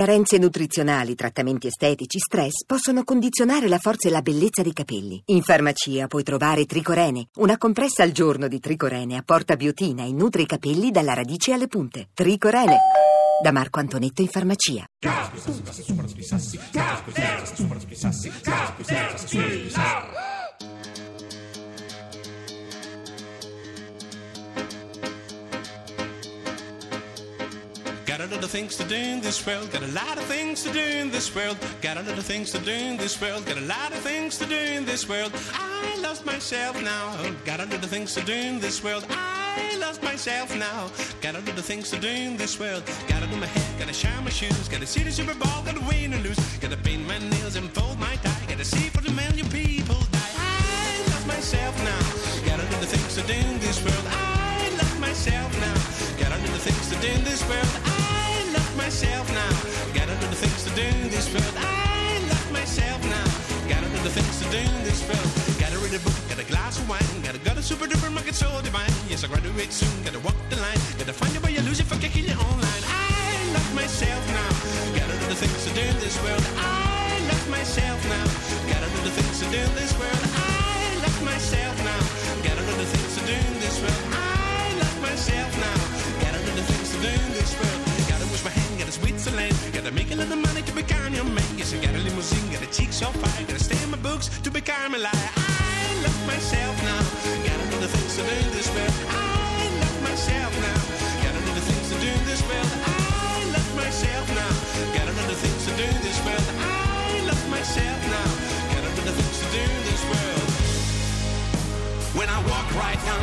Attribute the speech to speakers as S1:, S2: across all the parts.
S1: Carenze nutrizionali, trattamenti estetici, stress possono condizionare la forza e la bellezza dei capelli. In farmacia puoi trovare Tricorene, una compressa al giorno di Tricorene apporta biotina e nutre i capelli dalla radice alle punte. Tricorene, da Marco Antonetto in farmacia.
S2: Got a lot of things to do in this world. Got a lot of things to do in this world. Got a lot of things to do in this world. Got a lot of things to do in this world. I lost myself now. Got a lot of things to do in this world. I lost myself now. Got a lot of things to do in this world. Gotta do my hair, gotta shine my shoes. Gotta see the Super Bowl, gotta win and lose. Gotta paint my nails and fold my tie. Gotta see for the million people die. I lost myself now. Got a lot of things to do in this world. I lost myself now. Got a lot of things to do in this super duper market so divine. Yes, I graduate soon. Gotta walk the line. Gotta find a way you lose it for kicking it online. I love myself now. Got a lot of things to do in this world. I love myself now. Got a lot of things to do in this world. I love myself now. Got a lot of things to do in this world. I love myself now. Got a lot of things to do in this world. Gotta wash my hand, gotta Switzerland. Gotta make a little money to become your man. Yes, I got a limousine, got a cheek so fine. Gotta stay in my books to become a liar.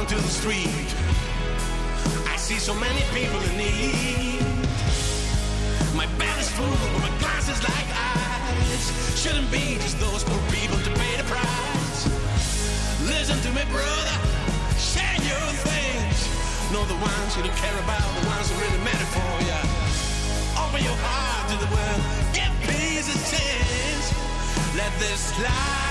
S2: To the street, I see so many people in need. My bed is full, but my glass is like ice. Shouldn't be just those poor people to pay the price. Listen to me, brother. Share your things. Know the ones you don't care about, the ones who really matter for you. Open your heart to the world. Give peace a chance. Let this life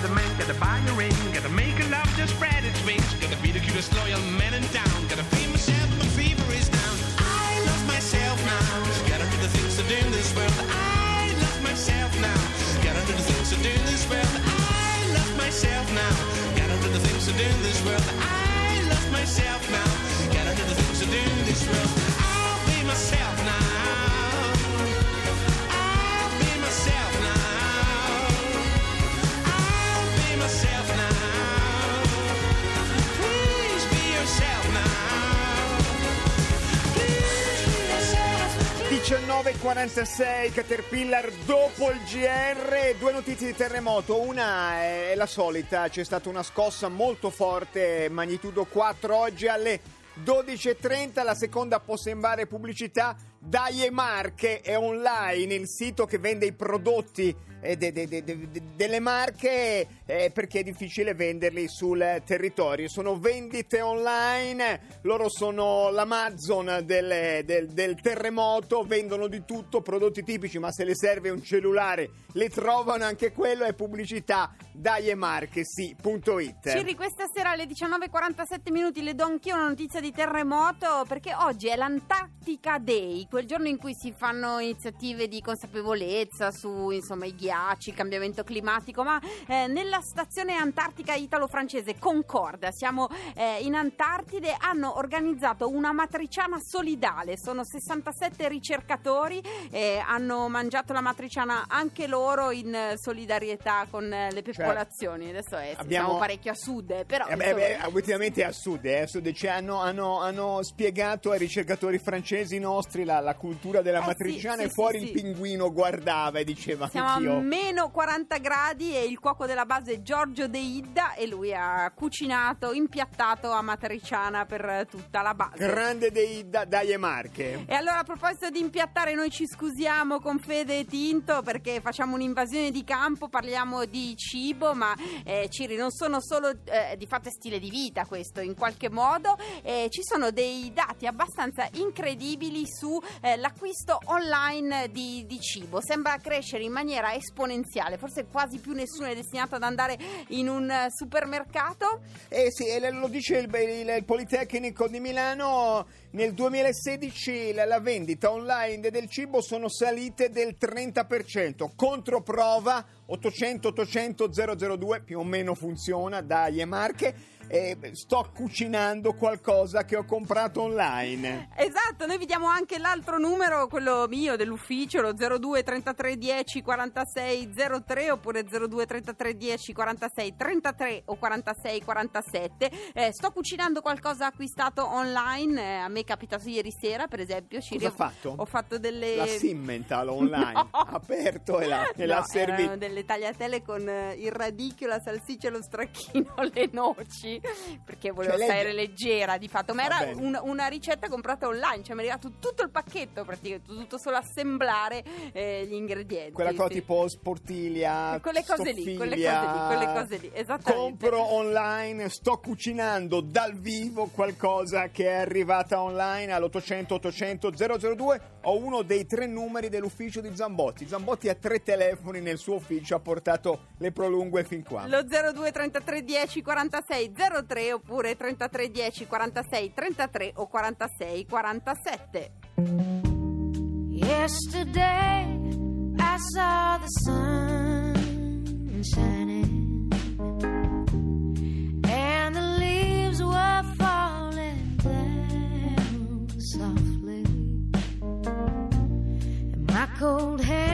S2: be the man, gotta buy a ring, gotta make a love to spread its wings. Gotta be the cutest loyal man in town.
S3: 46, Caterpillar dopo il GR, due notizie di terremoto, una è la solita, c'è stata una scossa molto forte, magnitudo 4 oggi alle 12.30, la seconda può sembrare pubblicità, Daie Marche è online il sito che vende i prodotti eh, de- de- de- de- de- delle marche eh, perché è difficile venderli sul territorio. Sono vendite online loro sono l'Amazon del, del- del terremoto vendono di tutto prodotti tipici ma se le serve un cellulare le trovano anche quello è pubblicità daiemarche.it
S4: Ciri, questa sera alle 19.47 minuti le do anch'io una notizia di terremoto perché oggi è l'Antarctica Day, quel giorno in cui si fanno iniziative di consapevolezza su insomma i ghiacci, il cambiamento climatico, ma eh, nella stazione antartica italo-francese Concordia, siamo eh, in Antartide, hanno organizzato una matriciana solidale, sono 67 ricercatori, eh, hanno mangiato la matriciana anche loro in eh, solidarietà con eh, le popolazioni. Adesso eh,
S3: Certo. Abbiamo-
S4: siamo parecchio a sud, eh, però
S3: Eh beh,
S4: insomma-
S3: beh, ultimamente è a sud, eh, a sud. Cioè, hanno, hanno- hanno spiegato ai ricercatori francesi nostri la, la, la cultura della
S4: Eh, sì,
S3: matriciana
S4: sì,
S3: e fuori
S4: sì,
S3: il
S4: sì.
S3: pinguino guardava e diceva
S4: Siamo
S3: anch'io.
S4: a meno 40 gradi e il cuoco della base è Giorgio De Idda e lui ha cucinato, impiattato a matriciana per tutta la base.
S3: Grande dei da, Daie Marche.
S4: E allora a proposito di impiattare noi ci scusiamo con Fede e Tinto perché facciamo un'invasione di campo, parliamo di cibo ma eh, Ciri non sono solo eh, di fatto è stile di vita questo in qualche modo, eh, ci sono dei dati abbastanza incredibili sull'acquisto online di, di cibo, sembra crescere in maniera esponenziale, forse quasi più nessuno è destinato ad andare in un eh, supermercato.
S3: Eh sì, lo dice il, il- il Politecnico di Milano, nel 2016 la, la vendita online del cibo sono salite del 30%, controprova 800 800 002 più o meno funziona, dai e marche, e sto cucinando qualcosa che ho comprato online.
S4: Esatto, noi vi diamo anche l'altro numero, quello mio dell'ufficio, lo 02 33 10 46 03 oppure 02 33 10 46 33 o 46 47. Eh, sto cucinando qualcosa acquistato online, eh, a me è capitato ieri sera per esempio. Ciri,
S3: Cosa ha fatto?
S4: Ho fatto delle...
S3: La Simmental online,
S4: No.
S3: aperto e l'ha, e
S4: No,
S3: servito.
S4: erano delle tagliatelle con eh, il radicchio, la salsiccia, lo stracchino, le noci perché volevo
S3: Cioè, lei-
S4: stare leggera di fatto ma
S3: Va
S4: era un- una ricetta comprata online cioè mi è arrivato tutto il pacchetto praticamente tutto solo assemblare eh, gli ingredienti
S3: Quella cosa
S4: sì.
S3: tipo sportilia,
S4: quelle cose lì quelle cose lì quelle cose lì esattamente
S3: Compro online, sto cucinando dal vivo qualcosa che è arrivata online all'800 800 002. Ho uno dei tre numeri dell'ufficio di Zambotti. Zambotti ha tre telefoni nel suo ufficio, ha portato le prolungue fin qua.
S4: lo 02 33 10 46 03 oppure 33 10 46 33 o 46 47
S5: Yesterday I saw the sun shining cold hand.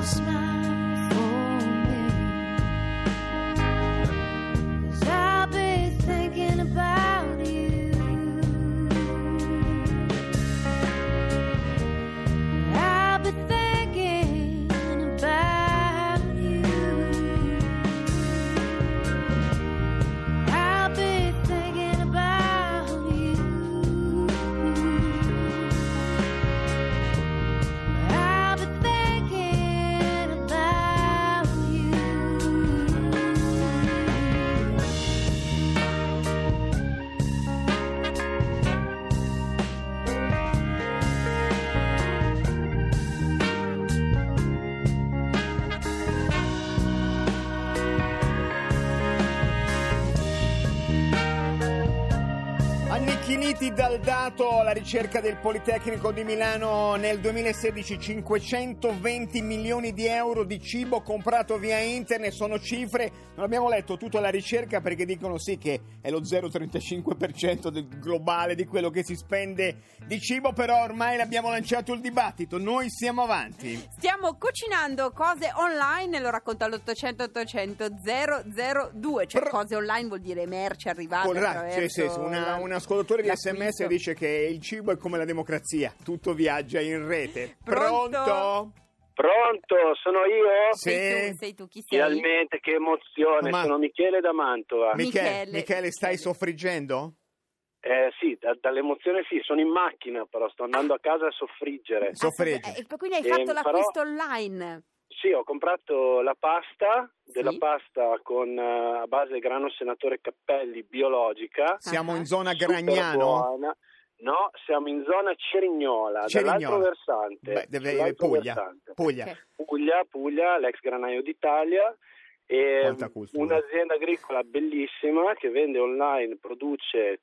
S5: smile.
S3: Annichiliti dal dato alla ricerca del Politecnico di Milano nel 2016 520 milioni di euro di cibo comprato via internet sono cifre, non abbiamo letto tutta la ricerca perché dicono sì che è lo 0,35% del globale di quello che si spende di cibo, però ormai l'abbiamo lanciato il dibattito, noi siamo avanti.
S4: Stiamo cucinando cose online, lo racconta l'800 800 002, cioè
S3: Pro-
S4: cose online vuol dire merce arrivate attraverso
S3: sì, sì, una-
S4: la-
S3: un ascoltatore di
S4: l'acquisto.
S3: Sms dice che il cibo è come la democrazia, tutto viaggia in rete.
S4: Pronto?
S6: Pronto, sono io?
S3: Sì.
S4: Sei tu, sei tu, chi sei?
S6: Finalmente, che emozione,
S3: Ma-
S6: sono Michele da Mantova.
S4: Mi-
S3: Michele,
S4: Michele,
S3: stai
S4: Michele.
S3: soffriggendo?
S6: Eh sì, da- dall'emozione sì, sono in macchina, però sto andando a casa a soffriggere.
S4: Ah,
S3: Soffrigge.
S4: eh, quindi hai
S6: Eh,
S4: fatto
S6: però-
S4: l'acquisto online.
S6: Sì, ho comprato la pasta, della
S4: Sì.
S6: pasta con eh, a base grano senatore Cappelli biologica.
S3: Siamo
S4: Ah.
S3: in zona
S6: super
S3: Gragnano?
S6: buona. No, siamo in zona Cerignola,
S3: Cerignola.
S6: dall'altro versante.
S3: Beh, deve Puglia.
S6: versante.
S3: Puglia.
S6: Puglia, Puglia, l'ex granaio d'Italia. E un'azienda agricola bellissima che vende online, produce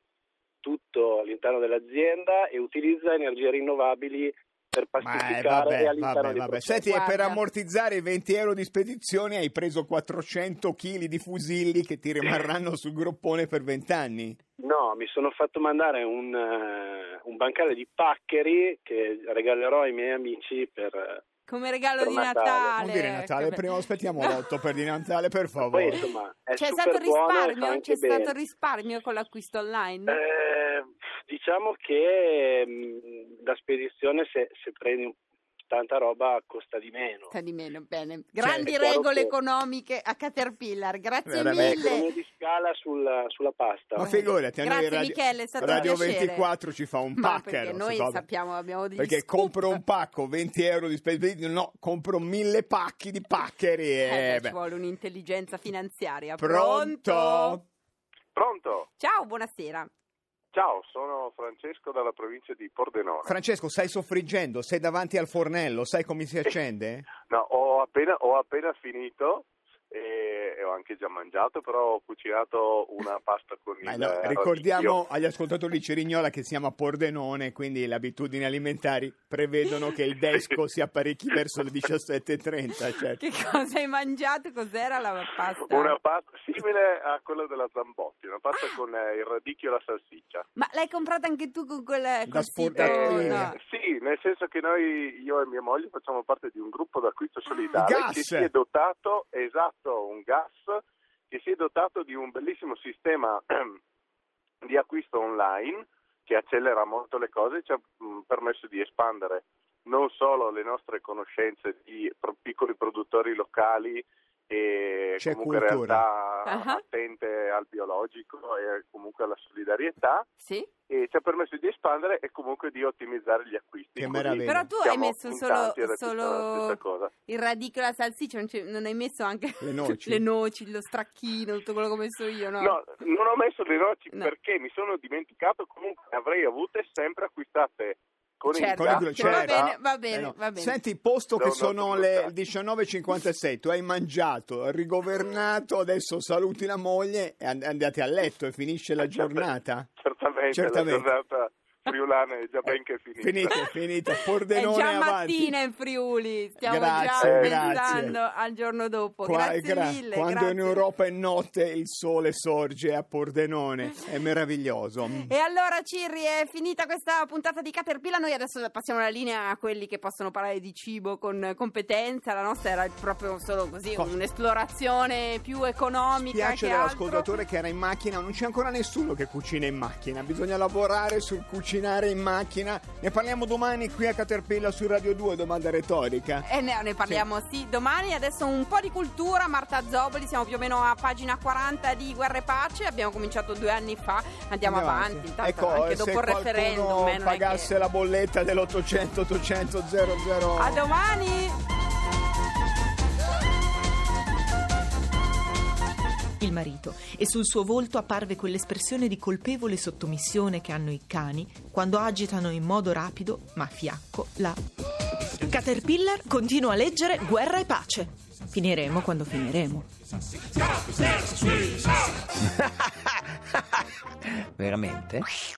S6: tutto all'interno dell'azienda e utilizza energie rinnovabili per
S3: Ma eh, vabbè,
S6: all'interno
S3: vabbè,
S6: dei
S3: vabbè. Senti, e per
S4: Guarda.
S3: ammortizzare i 20 euro di spedizione hai preso 400 kg di fusilli che ti rimarranno sul groppone per 20 anni.
S6: No, mi sono fatto mandare un, eh, un bancale di paccheri che regalerò ai miei amici per...
S4: Come regalo
S6: Per
S4: di
S6: Natale.
S4: Natale.
S3: Non dire Natale, prima aspettiamo l'otto per di Natale, per
S6: Poi
S3: favore.
S6: insomma è
S4: C'è
S6: super
S4: stato
S6: buono
S4: risparmio? C'è stato
S6: bene.
S4: risparmio con l'acquisto online?
S6: Eh, diciamo che mh, la spedizione se, se prendi un- tanta roba costa di meno.
S4: Sta di meno, bene. Grandi
S6: è chiaro
S4: regole
S6: che-
S4: economiche a Caterpillar, grazie
S3: Veramente.
S4: mille.
S6: Economia di scala sulla, sulla pasta.
S3: Ma figurati,
S4: Grazie,
S3: Radio,
S4: Michele, è stato
S3: Radio
S4: piacere.
S3: 24 ci fa un
S4: Ma perché
S3: non
S4: noi
S3: so
S4: sappiamo, abbiamo degli
S3: Perché
S4: scoop.
S3: compro un pacco 20 euro di spedizione, no, compro mille pacchi di pacceri
S4: Eh,
S3: e...
S4: beh. ci vuole un'intelligenza finanziaria.
S3: Pronto?
S7: Pronto?
S4: Ciao, buonasera.
S7: Ciao, sono Francesco dalla provincia di Pordenone.
S3: Francesco, stai soffriggendo? Sei davanti al fornello? Sai come si accende?
S7: no, ho appena, ho appena finito e, e ho anche già mangiato, però ho cucinato una pasta con il
S3: no,
S7: eh,
S3: ricordiamo agli ascoltatori di Cerignola che siamo a Pordenone, quindi le abitudini alimentari prevedono che il desco si apparecchi verso le 17.30. Certo.
S4: Che cosa hai mangiato? Cos'era la pasta?
S7: Una pasta simile a quella della Zambotti, una pasta con eh, il radicchio e la salsiccia.
S4: Ma l'hai comprata anche tu con quel,
S3: Da
S4: sito?
S3: sportatrice.
S4: No.
S7: Sì, nel senso che noi, io e mia moglie, facciamo parte di un gruppo d'acquisto solidale
S3: Gas!
S7: che si è dotato, esatto, un gas, che si è dotato di un bellissimo sistema di acquisto online che accelera molto le cose, ci ha mh, permesso di espandere non solo le nostre conoscenze di piccoli produttori locali e
S3: C'è
S7: comunque
S3: cultura.
S7: realtà
S4: Ah.
S7: attente al biologico e comunque alla solidarietà,
S4: Sì?
S7: e ci ha permesso di espandere e comunque di ottimizzare gli acquisti.
S4: Però tu hai messo solo, solo il radicchio e la salsiccia, non, c'è- non hai messo anche
S3: Le noci.
S4: le noci, lo stracchino, tutto quello che ho messo io, no?
S7: No, non ho messo le noci
S4: No.
S7: perché mi sono dimenticato, comunque avrei avute sempre acquistate con
S4: Certo,
S7: il
S3: Con
S7: gas.
S3: il glu-
S4: va
S3: certo.
S4: bene, va bene,
S3: Eh no.
S4: va bene.
S3: Senti, posto che
S7: No, no,
S3: sono le
S7: lontano.
S3: 19.56, tu hai mangiato, rigovernato, adesso saluti la moglie e and- andate a letto e finisce la giornata.
S7: Certamente,
S3: Certamente.
S7: la giornata friulana è già ben che finita.
S3: Finite,
S4: È
S3: Pordenone
S4: già
S3: avanti.
S4: mattina in Friuli, stiamo
S3: Grazie,
S4: già
S3: grazie.
S4: pensando al giorno dopo.
S3: Qua-
S4: grazie
S3: gra-
S4: mille.
S3: Quando
S4: grazie.
S3: in Europa è notte il sole sorge a Pordenone, è meraviglioso.
S4: E allora Cirri è finita questa puntata di Caterpillar, noi adesso passiamo la linea a quelli che possono parlare di cibo con competenza, la nostra era proprio solo così
S3: Cosa?
S4: un'esplorazione più economica
S3: Piace
S4: che altro.
S3: dell'ascoltatore che era in macchina, non c'è ancora nessuno che cucina in macchina, bisogna lavorare sul cucinare in macchina. Ne parliamo domani qui a Caterpillar su Radio 2, domanda retorica.
S4: E ne, ne parliamo sì. domani, adesso un po' di cultura, Marta Zoboli, siamo più o meno a pagina 40 di Guerra e Pace, abbiamo cominciato due anni fa, andiamo, avanti, intanto
S3: Ecco,
S4: anche
S3: se
S4: dopo il referendum. eh, non
S3: pagasse
S4: che-
S3: la bolletta dell'800 800 00
S4: A domani!
S8: Il marito e sul suo volto apparve quell'espressione di colpevole sottomissione che hanno i cani quando agitano in modo rapido ma fiacco la... Caterpillar continua a leggere Guerra e pace. Finiremo quando finiremo.
S9: Veramente?